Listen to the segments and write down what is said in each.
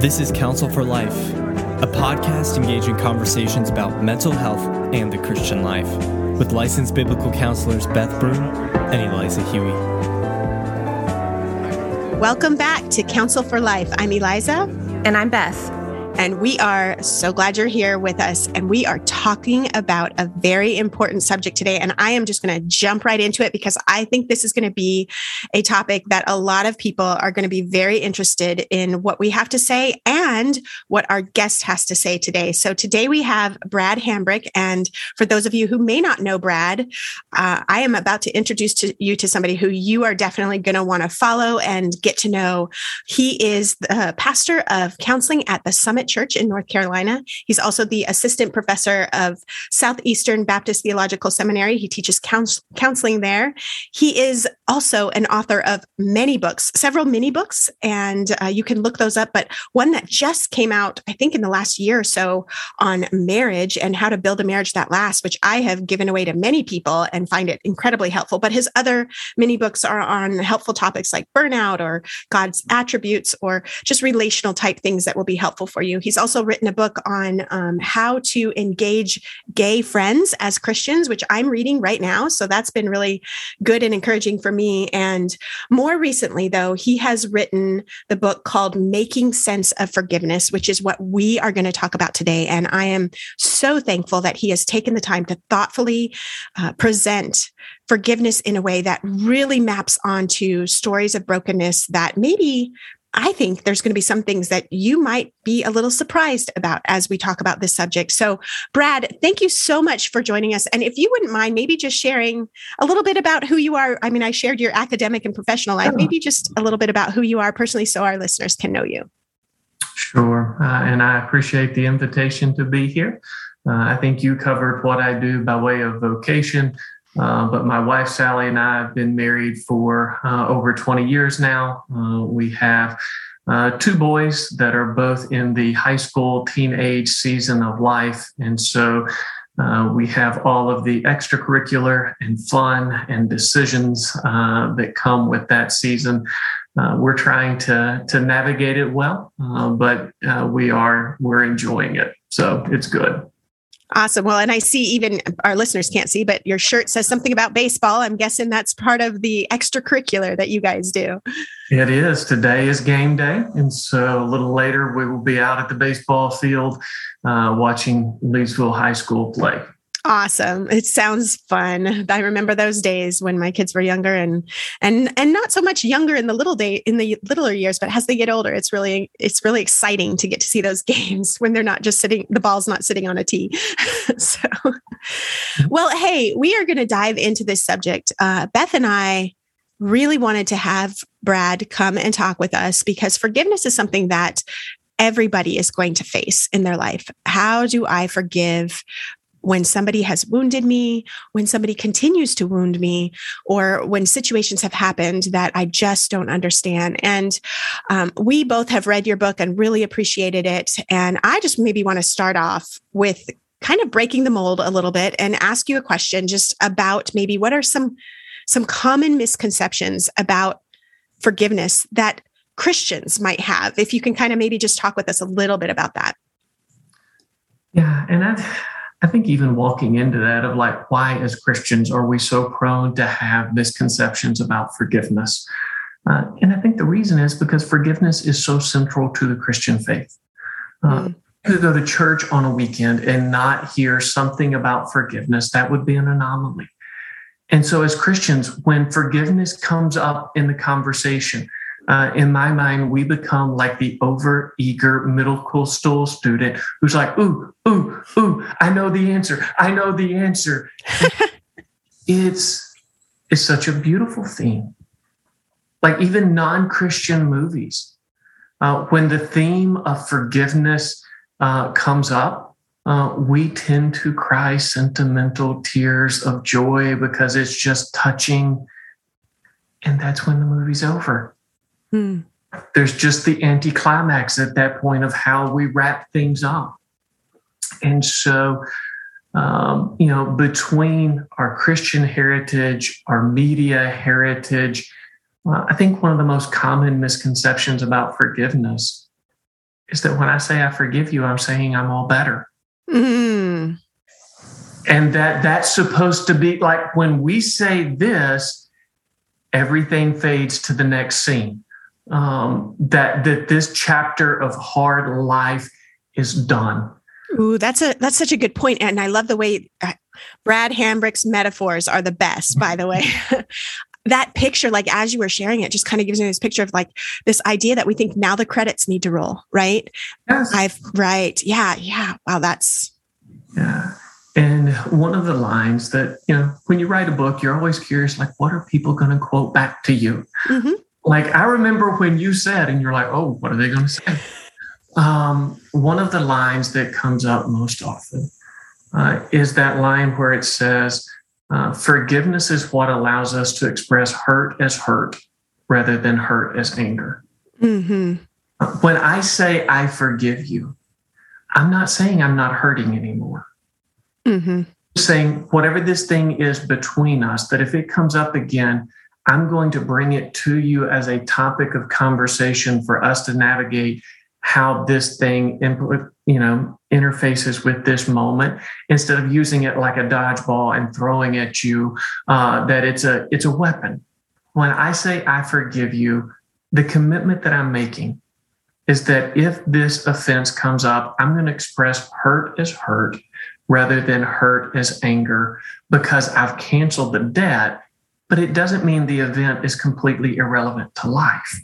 This is Counsel for Life, a podcast engaging conversations about mental health and the Christian life with licensed biblical counselors Beth Broom and Eliza Huie. Welcome back to Counsel for Life. I'm Eliza. And I'm Beth. And we are so glad you're here with us. And we are talking about a very important subject today. And I am just going to jump right into it because I think this is going to be a topic that a lot of people are going to be very interested in what we have to say and what our guest has to say today. So today we have Brad Hambrick. And for those of you who may not know Brad, uh, I am about to introduce to you to somebody who you are definitely going to want to follow and get to know. He is the pastor of counseling at the Summit Church in North Carolina. He's also the assistant professor of Southeastern Baptist Theological Seminary. He teaches counsel- counseling there. He is also an author of many books, several mini books, and uh, you can look those up. But one that just came out, I think, in the last year or so on marriage and how to build a marriage that lasts, which I have given away to many people and find it incredibly helpful. But his other mini books are on helpful topics like burnout or God's attributes or just relational type things that will be helpful for you. He's also written a book on um, how to engage gay friends as Christians, which I'm reading right now. So that's been really good and encouraging for me. And more recently, though, he has written the book called Making Sense of Forgiveness, which is what we are going to talk about today. And I am so thankful that he has taken the time to thoughtfully uh, present forgiveness in a way that really maps onto stories of brokenness that maybe I think there's going to be some things that you might be a little surprised about as we talk about this subject. So, Brad, thank you so much for joining us. And if you wouldn't mind, maybe just sharing a little bit about who you are. I mean, I shared your academic and professional life, maybe just a little bit about who you are personally so our listeners can know you. Sure. Uh, and I appreciate the invitation to be here. Uh, I think you covered what I do by way of vocation. Uh, but my wife Sally and I have been married for uh, over 20 years now. Uh, we have uh, two boys that are both in the high school teenage season of life. And so uh, we have all of the extracurricular and fun and decisions that come with that season. we're trying to, to navigate it well, but we are we're enjoying it. So it's good. Awesome. Well, and I see even our listeners can't see, but your shirt says something about baseball. I'm guessing that's part of the extracurricular that you guys do. It is. Today is game day. And so a little later, we will be out at the baseball field uh, watching Leesville High School play. Awesome. It sounds fun. I remember those days when my kids were younger and and and not so much younger in the little day in the littler years, but as they get older, it's really it's really exciting to get to see those games when they're not just sitting the ball's not sitting on a tee. so well, hey, we are going to dive into this subject. Uh, Beth and I really wanted to have Brad come and talk with us because forgiveness is something that everybody is going to face in their life. How do I forgive when somebody has wounded me, when somebody continues to wound me, or when situations have happened that I just don't understand. And um, we both have read your book and really appreciated it. And I just maybe want to start off with kind of breaking the mold a little bit and ask you a question just about maybe what are some some common misconceptions about forgiveness that Christians might have. If you can kind of maybe just talk with us a little bit about that. Yeah, and I I think even walking into that of like, why as Christians are we so prone to have misconceptions about forgiveness? Uh, and I think the reason is because forgiveness is so central to the Christian faith. Uh, mm. To go to church on a weekend and not hear something about forgiveness, that would be an anomaly. And so, as Christians, when forgiveness comes up in the conversation, uh, in my mind, we become like the over eager middle school student who's like, ooh, ooh, ooh, I know the answer. I know the answer. it's it's such a beautiful theme. Like even non-Christian movies, uh, when the theme of forgiveness uh, comes up, uh, we tend to cry sentimental tears of joy because it's just touching, and that's when the movie's over. Hmm. There's just the anticlimax at that point of how we wrap things up. And so um, you know, between our Christian heritage, our media heritage. Uh, I think one of the most common misconceptions about forgiveness is that when I say I forgive you, I'm saying I'm all better. Mm. And that that's supposed to be like when we say this, everything fades to the next scene. Um, that that this chapter of hard life is done. Ooh, that's a that's such a good point, and I love the way uh, Brad Hambrick's metaphors are the best. By the way, that picture, like as you were sharing it, just kind of gives me this picture of like this idea that we think now the credits need to roll, right? Yes. I've right, yeah, yeah. Wow, that's yeah. And one of the lines that you know, when you write a book, you're always curious, like, what are people going to quote back to you? Mm-hmm. Like I remember when you said, and you're like, oh, what are they going to say? Um, one of the lines that comes up most often uh, is that line where it says, uh, forgiveness is what allows us to express hurt as hurt rather than hurt as anger. Mm-hmm. Uh, when I say I forgive you, I'm not saying I'm not hurting anymore. Mm-hmm. saying whatever this thing is between us, that if it comes up again, I'm going to bring it to you as a topic of conversation for us to navigate how this thing you know interfaces with this moment. Instead of using it like a dodgeball and throwing at you uh, that it's a it's a weapon. When i say i forgive you the commitment that i'm making is that if this offense comes up i'm going to express hurt as hurt rather than hurt as anger because i've canceled the debt but it doesn't mean the event is completely irrelevant to life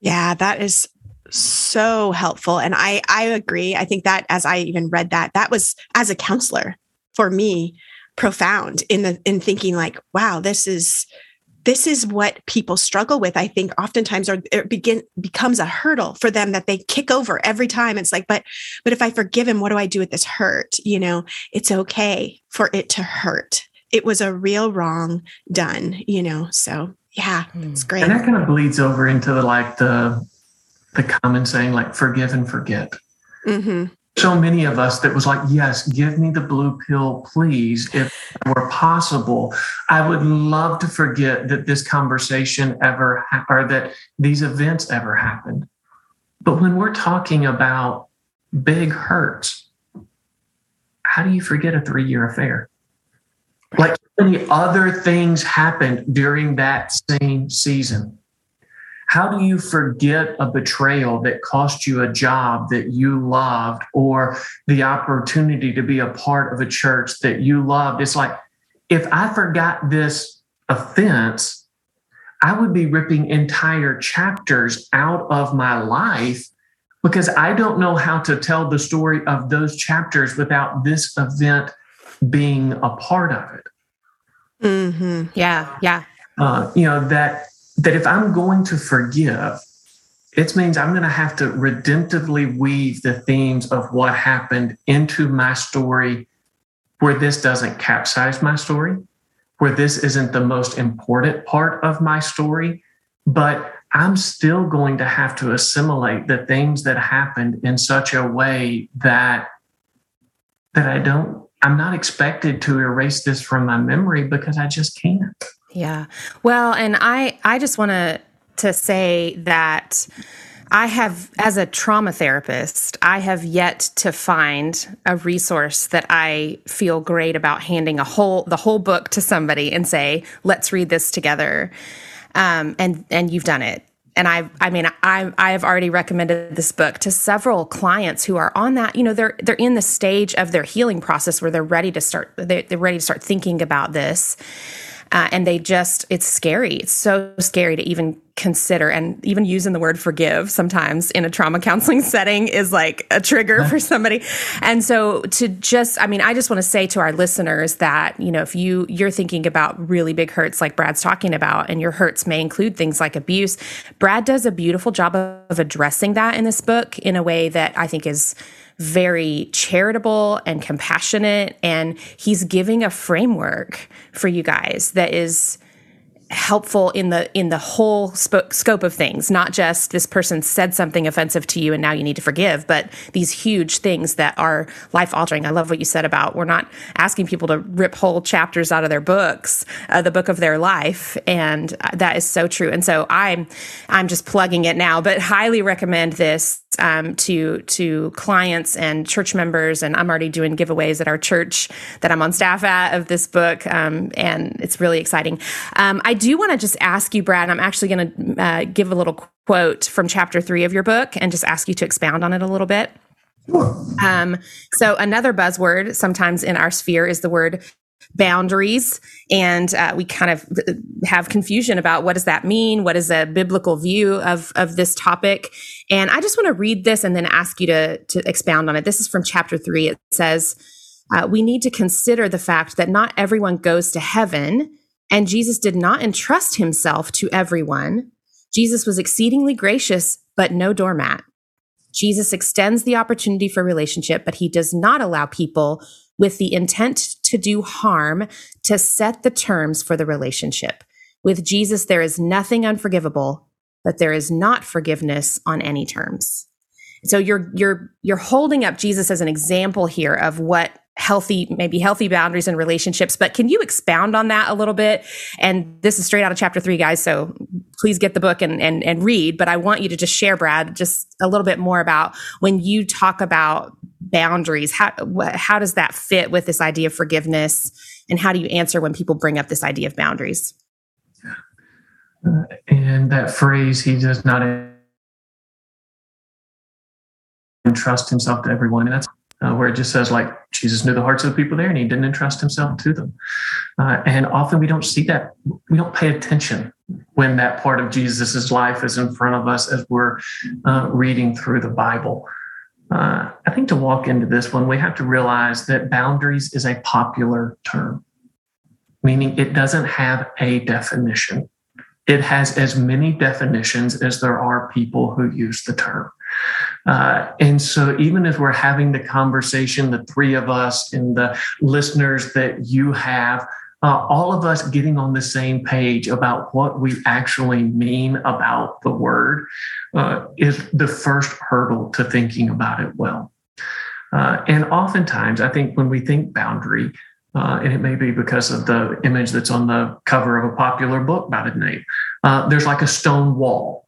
yeah, that is so helpful. And I I agree. I think that as I even read that, that was as a counselor for me profound in the in thinking like, wow, this is this is what people struggle with i think oftentimes or it begin becomes a hurdle for them that they kick over every time it's like but but if i forgive him what do i do with this hurt you know it's okay for it to hurt it was a real wrong done you know so yeah, it's hmm. great. And that kind of bleeds over into the like the the common saying like forgive and forget. Mm-hmm. So many of us that was like, yes, give me the blue pill, please, if it were possible. I would love to forget that this conversation ever ha- or that these events ever happened. But when we're talking about big hurts, how do you forget a three year affair? Like many other things happened during that same season. How do you forget a betrayal that cost you a job that you loved or the opportunity to be a part of a church that you loved? It's like, if I forgot this offense, I would be ripping entire chapters out of my life because I don't know how to tell the story of those chapters without this event being a part of it. Mm-hmm. Yeah, yeah. Uh, you know that that if I'm going to forgive, it means I'm going to have to redemptively weave the themes of what happened into my story, where this doesn't capsize my story, where this isn't the most important part of my story, but I'm still going to have to assimilate the things that happened in such a way that that I don't I'm not expected to erase this from my memory because I just can't. Yeah. Well, and I I just want to to say that I have as a trauma therapist, I have yet to find a resource that I feel great about handing a whole the whole book to somebody and say, "Let's read this together." Um, and and you've done it and I I mean I I have already recommended this book to several clients who are on that you know they're they're in the stage of their healing process where they're ready to start they're, they're ready to start thinking about this. Uh, and they just it's scary. It's so scary to even consider and even using the word forgive sometimes in a trauma counseling setting is like a trigger for somebody and so to just i mean i just want to say to our listeners that you know if you you're thinking about really big hurts like brad's talking about and your hurts may include things like abuse brad does a beautiful job of addressing that in this book in a way that i think is very charitable and compassionate. And he's giving a framework for you guys that is helpful in the in the whole sp- scope of things not just this person said something offensive to you and now you need to forgive but these huge things that are life altering i love what you said about we're not asking people to rip whole chapters out of their books uh, the book of their life and uh, that is so true. And so i'm i'm just plugging it now but highly recommend this um, to to clients and church members, and I'm already doing giveaways at our church that I'm on staff at of this book, um, and it's really exciting. Um, I do want to just ask you, Brad. I'm actually going to uh, give a little quote from chapter three of your book, and just ask you to expound on it a little bit. Um, so another buzzword sometimes in our sphere is the word boundaries and uh, we kind of have confusion about what does that mean? What is a biblical view of of this topic? And i just want to read this and then ask you to to expound on it. This is from chapter 3 it says uh, we need to consider the fact that not everyone goes to heaven and jesus did not entrust himself to everyone. Jesus was exceedingly gracious but no doormat. Jesus extends the opportunity for relationship but he does not allow people with the intent to do harm to set the terms for the relationship. With Jesus, there is nothing unforgivable, but there is not forgiveness on any terms. So you're you're you're holding up Jesus as an example here of what healthy maybe healthy boundaries in relationships but can you expound on that a little bit? And this is straight out of chapter three guys so please get the book and, and and read but i want you to just share brad just a little bit more about when you talk about boundaries how how does that fit with this idea of forgiveness? And how do you answer when people bring up this idea of boundaries? Uh, and that phrase he does not entrust himself to everyone and that's uh, where it just says like jesus knew the hearts of the people there and he didn't entrust himself to them uh, and often we don't see that we don't pay attention when that part of jesus's life is in front of us as we're uh, reading through the bible uh, I think to walk into this one, we have to realize that boundaries is a popular term, meaning it doesn't have a definition. It has as many definitions as there are people who use the term. Uh, and so, even if we're having the conversation, the three of us and the listeners that you have, uh, all of us getting on the same page about what we actually mean about the word uh, is the first hurdle to thinking about it well. Uh, and oftentimes, I think when we think boundary, uh, and it may be because of the image that's on the cover of a popular book by the name, uh, there's like a stone wall.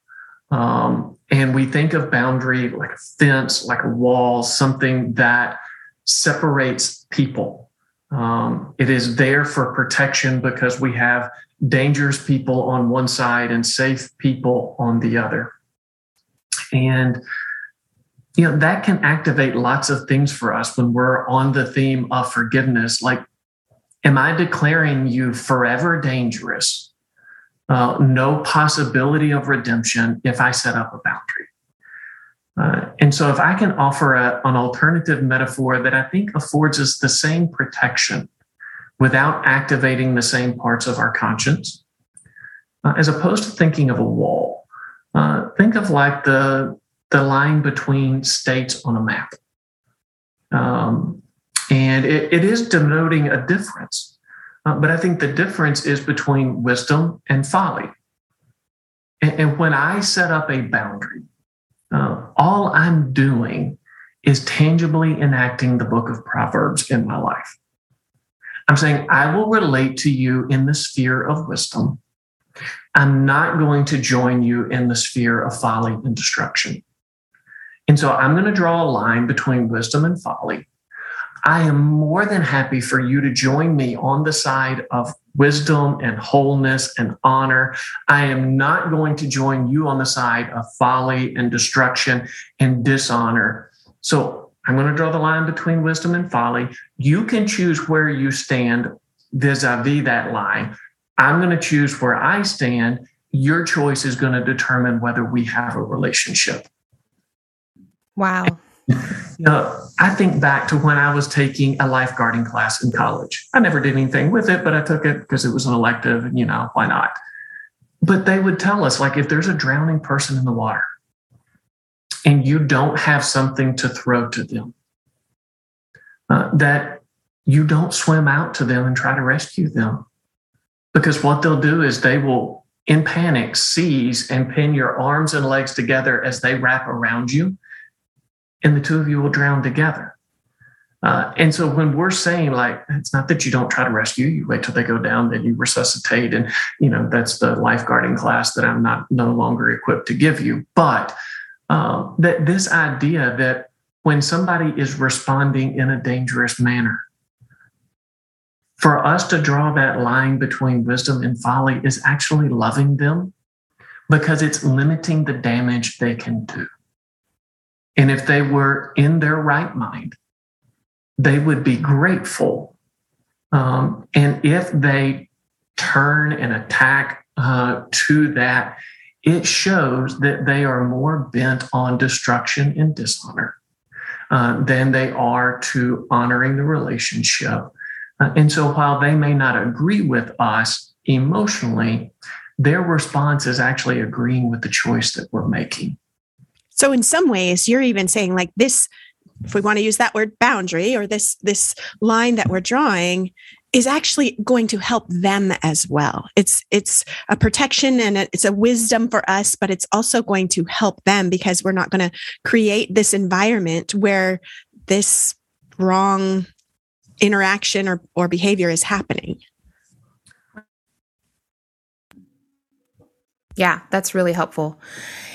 Um, and we think of boundary like a fence, like a wall, something that separates people. Um, it is there for protection because we have dangerous people on one side and safe people on the other. And you know that can activate lots of things for us when we're on the theme of forgiveness like am i declaring you forever dangerous uh, no possibility of redemption if i set up a boundary uh, and so if i can offer a, an alternative metaphor that i think affords us the same protection without activating the same parts of our conscience uh, as opposed to thinking of a wall uh, think of like the the line between states on a map, um, and it, it is denoting a difference. Uh, but I think the difference is between wisdom and folly. And, and when I set up a boundary, uh, all I'm doing is tangibly enacting the book of Proverbs in my life. I'm saying, I will relate to you in the sphere of wisdom I'm not going to join you in the sphere of folly and destruction. And so I'm going to draw a line between wisdom and folly. I am more than happy for you to join me on the side of wisdom and wholeness and honor. I am not going to join you on the side of folly and destruction and dishonor. So I'm going to draw the line between wisdom and folly. You can choose where you stand vis a vis that line. I'm going to choose where I stand. Your choice is going to determine whether we have a relationship. Wow. You know, I think back to when I was taking a lifeguarding class in college. I never did anything with it, but I took it because it was an elective, and you know, why not? But they would tell us, like, if there's a drowning person in the water and you don't have something to throw to them, uh, that you don't swim out to them and try to rescue them Because what they'll do is they will, in panic, seize and pin your arms and legs together as they wrap around you, and the two of you will drown together. Uh, and so when we're saying like it's not that you don't try to rescue, you wait till they go down, then you resuscitate, and you know that's the lifeguarding class that I'm not no longer equipped to give you. But uh, that this idea that when somebody is responding in a dangerous manner, for us to draw that line between wisdom and folly is actually loving them because it's limiting the damage they can do. And if they were in their right mind, they would be grateful. Um, and if they turn and attack uh, to that, it shows that they are more bent on destruction and dishonor uh, than they are to honoring the relationship. Uh, and so while they may not agree with us emotionally, their response is actually agreeing with the choice that we're making. So in some ways, you're even saying like this if we want to use that word boundary or this this line that we're drawing is actually going to help them as well. It's it's a protection and it's a wisdom for us but it's also going to help them because we're not going to create this environment where this wrong interaction or, or behavior is happening. Yeah that's really helpful.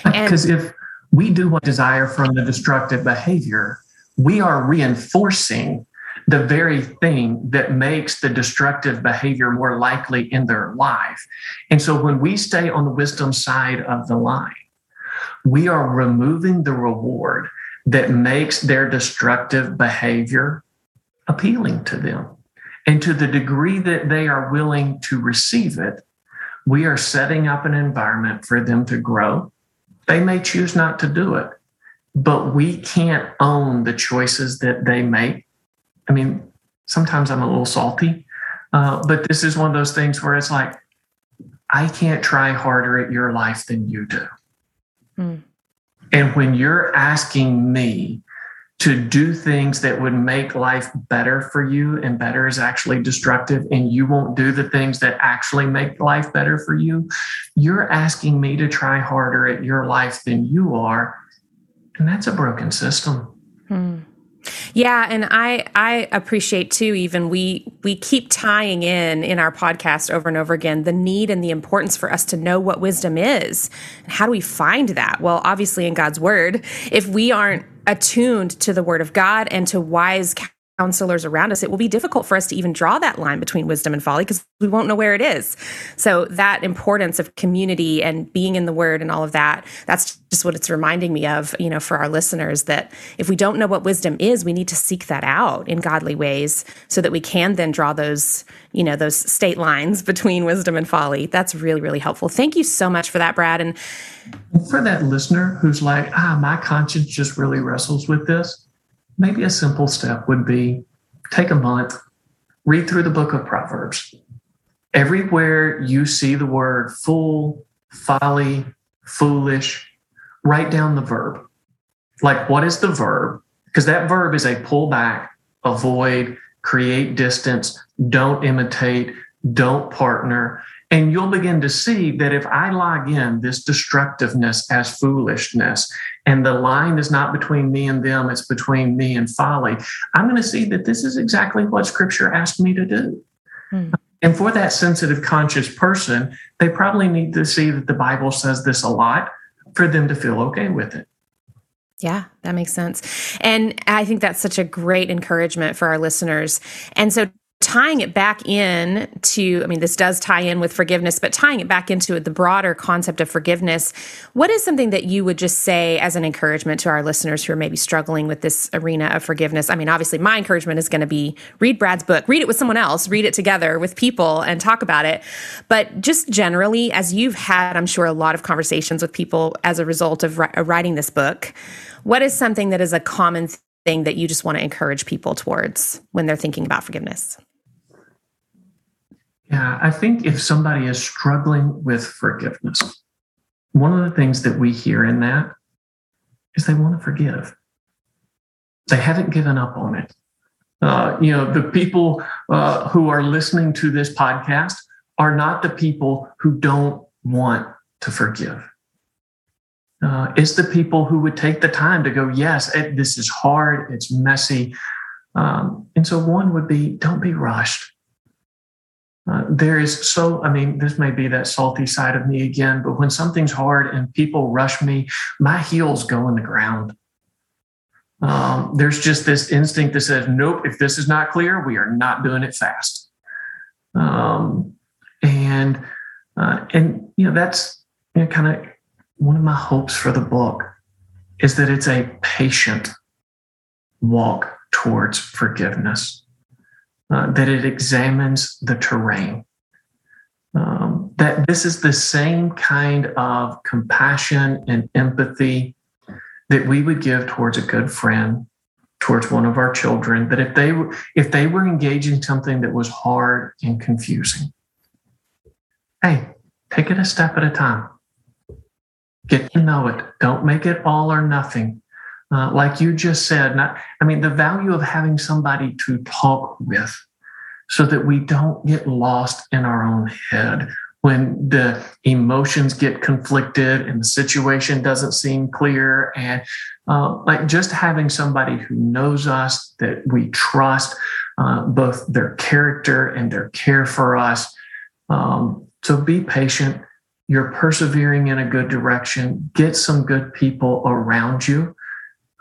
Uh, because if we do what desire from the destructive behavior we are reinforcing the very thing that makes the destructive behavior more likely in their life. And so when we stay on the wisdom side of the line, we are removing the reward that makes their destructive behavior appealing to them. And to the degree that they are willing to receive it, we are setting up an environment for them to grow. They may choose not to do it, but we can't own the choices that they make. I mean, sometimes I'm a little salty, uh, but this is one of those things where it's like, I can't try harder at your life than you do. Mm. And when you're asking me to do things that would make life better for you, and better is actually destructive, and you won't do the things that actually make life better for you, you're asking me to try harder at your life than you are and that's a broken system. Hmm. Yeah, and I I appreciate too even we we keep tying in in our podcast over and over again the need and the importance for us to know what wisdom is. and How do we find that? Well, obviously in God's word. If we aren't attuned to the word of God and to wise counselors around us, it will be difficult for us to even draw that line between wisdom and folly because we won't know where it is. So, that importance of community and being in the word and all of that, that's just what it's reminding me of, you know, for our listeners that if we don't know what wisdom is, we need to seek that out in godly ways so that we can then draw those, you know, those state lines between wisdom and folly. That's really, really helpful. Thank you so much for that, Brad. And for that listener who's like, ah, my conscience just really wrestles with this maybe a simple step would be take a month, read through the book of Proverbs. Everywhere you see the word fool, folly, foolish, write down the verb. Like, what is the verb? Because that verb is a pull back, avoid, create distance, don't imitate, don't partner. And you'll begin to see that if I log in this destructiveness as foolishness, and the line is not between me and them, it's between me and folly, I'm going to see that this is exactly what scripture asked me to do. Hmm. And for that sensitive, conscious person, they probably need to see that the Bible says this a lot for them to feel okay with it. Yeah, that makes sense. And I think that's such a great encouragement for our listeners. And so tying it back in to i mean this does tie in with forgiveness but tying it back into the broader concept of forgiveness what is something that you would just say as an encouragement to our listeners who are maybe struggling with this arena of forgiveness? I mean obviously my encouragement is going to be read brad's book read it with someone else read it together with people and talk about it. But just generally as you've had i'm sure a lot of conversations with people as a result of writing this book what is something that is a common thing that you just want to encourage people towards when they're thinking about forgiveness yeah, I think if somebody is struggling with forgiveness, one of the things that we hear in that is they want to forgive. They haven't given up on it. Uh, you know, the people uh, who are listening to this podcast are not the people who don't want to forgive. Uh, it's the people who would take the time to go, yes, it, this is hard, it's messy. Um, and so one would be don't be rushed. Uh, there is so, I mean, this may be that salty side of me again, but when something's hard and people rush me, my heels go in the ground. Um, there's just this instinct that says, nope, if this is not clear, we are not doing it fast. Um, and, uh, and, you know, that's you know, kind of one of my hopes for the book is that it's a patient walk towards forgiveness, uh, that it examines the terrain. Um, that this is the same kind of compassion and empathy that we would give towards a good friend, towards one of our children. That if they were if they were engaging something that was hard and confusing, hey, take it a step at a time. Get to know it. Don't make it all or nothing. Uh, like you just said, not, I mean, the value of having somebody to talk with so that we don't get lost in our own head when the emotions get conflicted and the situation doesn't seem clear. And uh, like just having somebody who knows us, that we trust, uh, both their character and their care for us. Um, so be patient you're persevering in a good direction, get some good people around you,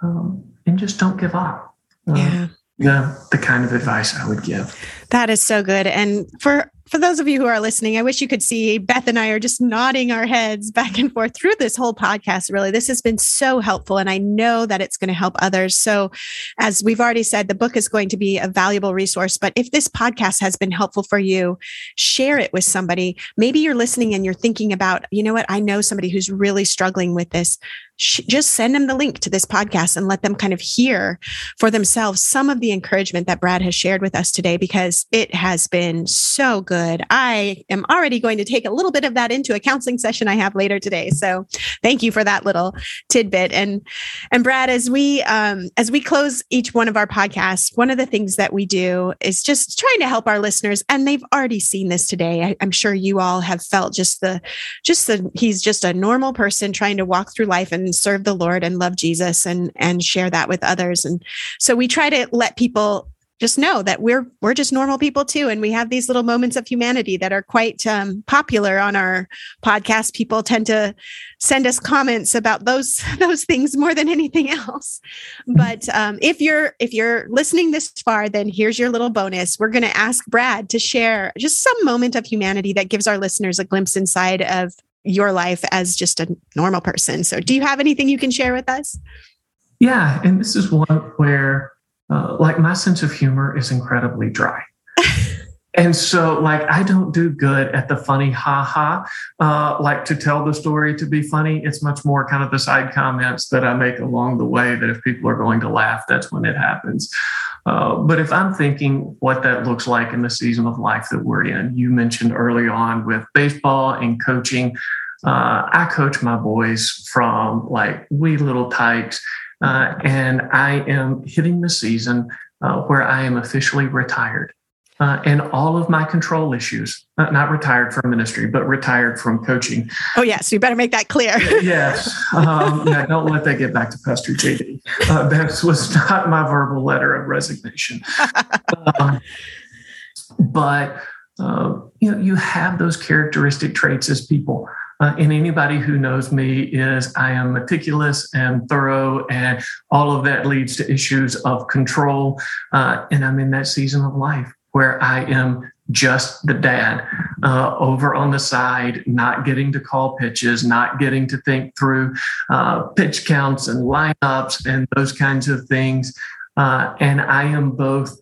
um, and just don't give up. Yeah. Yeah, the kind of advice I would give. That is so good. And for for those of you who are listening, I wish you could see Beth and I are just nodding our heads back and forth through this whole podcast. Really, this has been so helpful. And I know that it's going to help others. So, as we've already said, the book is going to be a valuable resource. But if this podcast has been helpful for you, share it with somebody. Maybe you're listening and you're thinking about, you know what, I know somebody who's really struggling with this just send them the link to this podcast and let them kind of hear for themselves some of the encouragement that Brad has shared with us today because it has been so good. I am already going to take a little bit of that into a counseling session I have later today. So thank you for that little tidbit. And and Brad, as we um, as we close each one of our podcasts, one of the things that we do is just trying to help our listeners, and they've already seen this today. I, I'm sure you all have felt just the just the he's just a normal person trying to walk through life and serve the Lord and love Jesus and and share that with others. And so we try to let people just know that we're we're just normal people too and we have these little moments of humanity that are quite um, popular on our podcast people tend to send us comments about those those things more than anything else but um, if you're if you're listening this far then here's your little bonus we're going to ask brad to share just some moment of humanity that gives our listeners a glimpse inside of your life as just a normal person. So, do you have anything you can share with us? Yeah, and this is one where, uh, like, my sense of humor is incredibly dry. and so, like, I don't do good at the funny ha ha, uh, like to tell the story to be funny. It's much more kind of the side comments that I make along the way that if people are going to laugh, that's when it happens. Uh, but if I'm thinking what that looks like in the season of life that we're in, you mentioned early on with baseball and coaching. Uh, I coach my boys from like wee little tykes, uh, and I am hitting the season uh, where I am officially retired. Uh, and all of my control issues, not retired from ministry, but retired from coaching. Oh, yes. So you better make that clear. yes. Um, yeah, don't let that get back to Pastor JD. Uh, that was not my verbal letter of resignation. um, but, uh, you know, you have those characteristic traits as people. Uh, and anybody who knows me is I am meticulous and thorough, and all of that leads to issues of control. Uh, and I'm in that season of life where I am just the dad uh, over on the side, not getting to call pitches, not getting to think through uh, pitch counts and lineups and those kinds of things. Uh, and I am both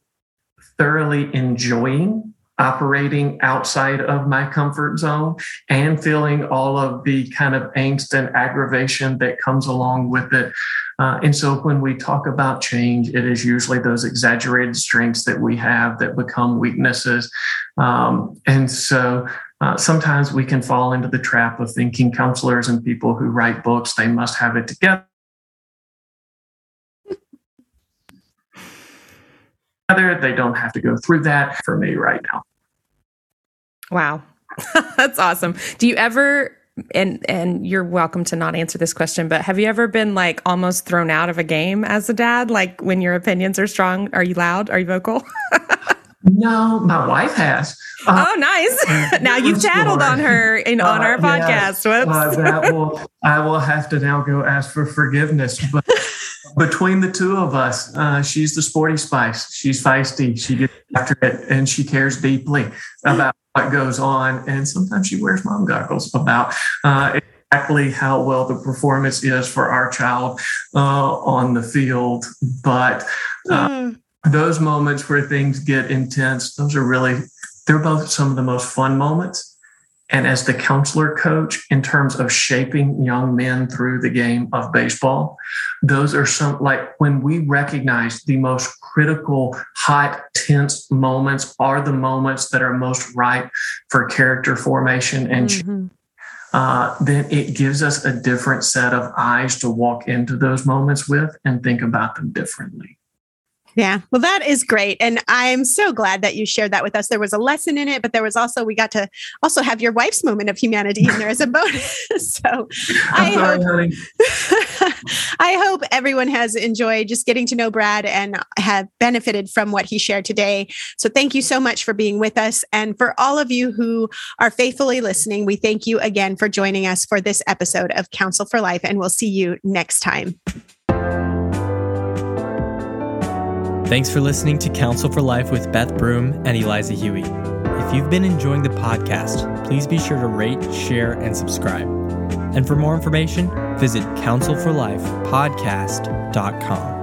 thoroughly enjoying operating outside of my comfort zone and feeling all of the kind of angst and aggravation that comes along with it. Uh, and so when we talk about change, it is usually those exaggerated strengths that we have that become weaknesses. Um, and so uh, sometimes we can fall into the trap of thinking counselors and people who write books, they must have it together. They don't have to go through that for me right now. Wow. That's awesome. Do you ever and and you're welcome to not answer this question, but have you ever been like almost thrown out of a game as a dad? Like when your opinions are strong, are you loud? Are you vocal? no, my wife has. Uh, oh, nice! now you've tattled on her in uh, on our podcast. Uh, that will I will have to now go ask for forgiveness. But between the two of us, uh, she's the sporty spice. She's feisty. She gets after it, and she cares deeply about what goes on. And sometimes she wears mom goggles about uh, exactly how well the performance is for our child uh, on the field. But mm. those moments where things get intense, those are really, they're both some of the most fun moments. And as the counselor coach, in terms of shaping young men through the game of baseball, those are some like when we recognize the most critical, hot, tense moments are the moments that are most ripe for character formation and mm-hmm. uh, then it gives us a different set of eyes to walk into those moments with and think about them differently. Yeah. Well, that is great. And I'm so glad that you shared that with us. There was a lesson in it, but there was also, we got to also have your wife's moment of humanity in there as a bonus. so I, hope, I hope everyone has enjoyed just getting to know Brad and have benefited from what he shared today. So thank you so much for being with us. And for all of you who are faithfully listening, we thank you again for joining us for this episode of Counsel for Life. And we'll see you next time. Thanks for listening to Counsel for Life with Beth Broom and Eliza Huie. If you've been enjoying the podcast, please be sure to rate, share, and subscribe. And for more information, visit counselforlifepodcast.com.